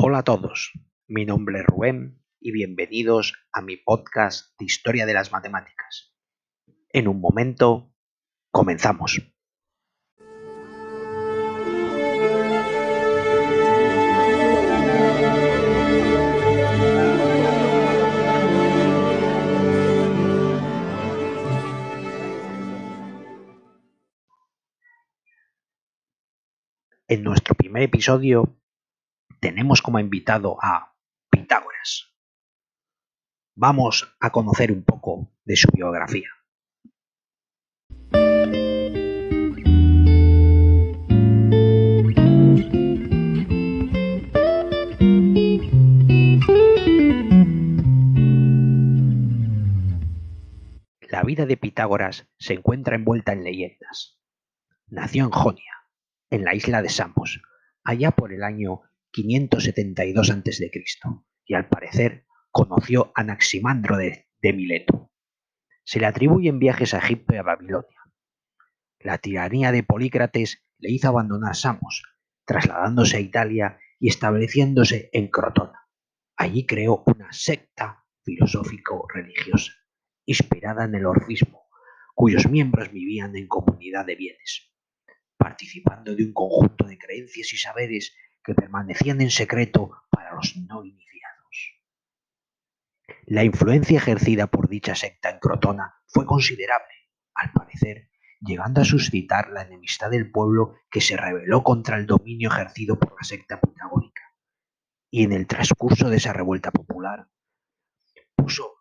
Hola a todos, mi nombre es Rubén y bienvenidos a mi podcast de Historia de las Matemáticas. En un momento, comenzamos. En nuestro primer episodio tenemos como invitado a Pitágoras. Vamos a conocer un poco de su biografía. La vida de Pitágoras se encuentra envuelta en leyendas. Nació en Jonia, en la isla de Samos, allá por el año 572 a.C., y al parecer conoció a Anaximandro de, Mileto. Se le atribuyen viajes a Egipto y a Babilonia. La tiranía de Polícrates le hizo abandonar Samos, trasladándose a Italia y estableciéndose en Crotona. Allí creó una secta filosófico-religiosa, inspirada en el orfismo, cuyos miembros vivían en comunidad de bienes, participando de un conjunto de creencias y saberes que permanecían en secreto para los no iniciados. La influencia ejercida por dicha secta en Crotona fue considerable, al parecer, llegando a suscitar la enemistad del pueblo que se rebeló contra el dominio ejercido por la secta pitagórica. Y en el transcurso de esa revuelta popular, puso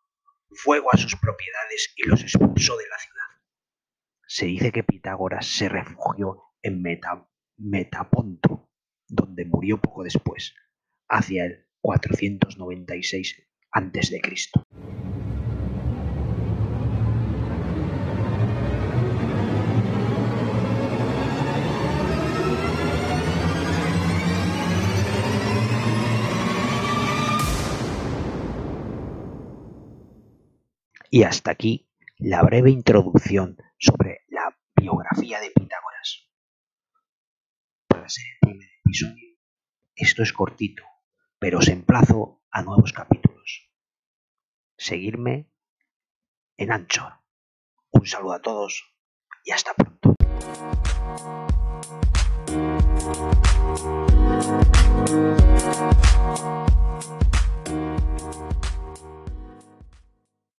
fuego a sus propiedades y los expulsó de la ciudad. Se dice que Pitágoras se refugió en Metaponto, donde murió poco después, hacia el 496 a.C. Y hasta aquí la breve introducción sobre la biografía de Pitágoras. Esto es cortito, pero os emplazo a nuevos capítulos. Seguirme en Anchor. Un saludo a todos y hasta pronto.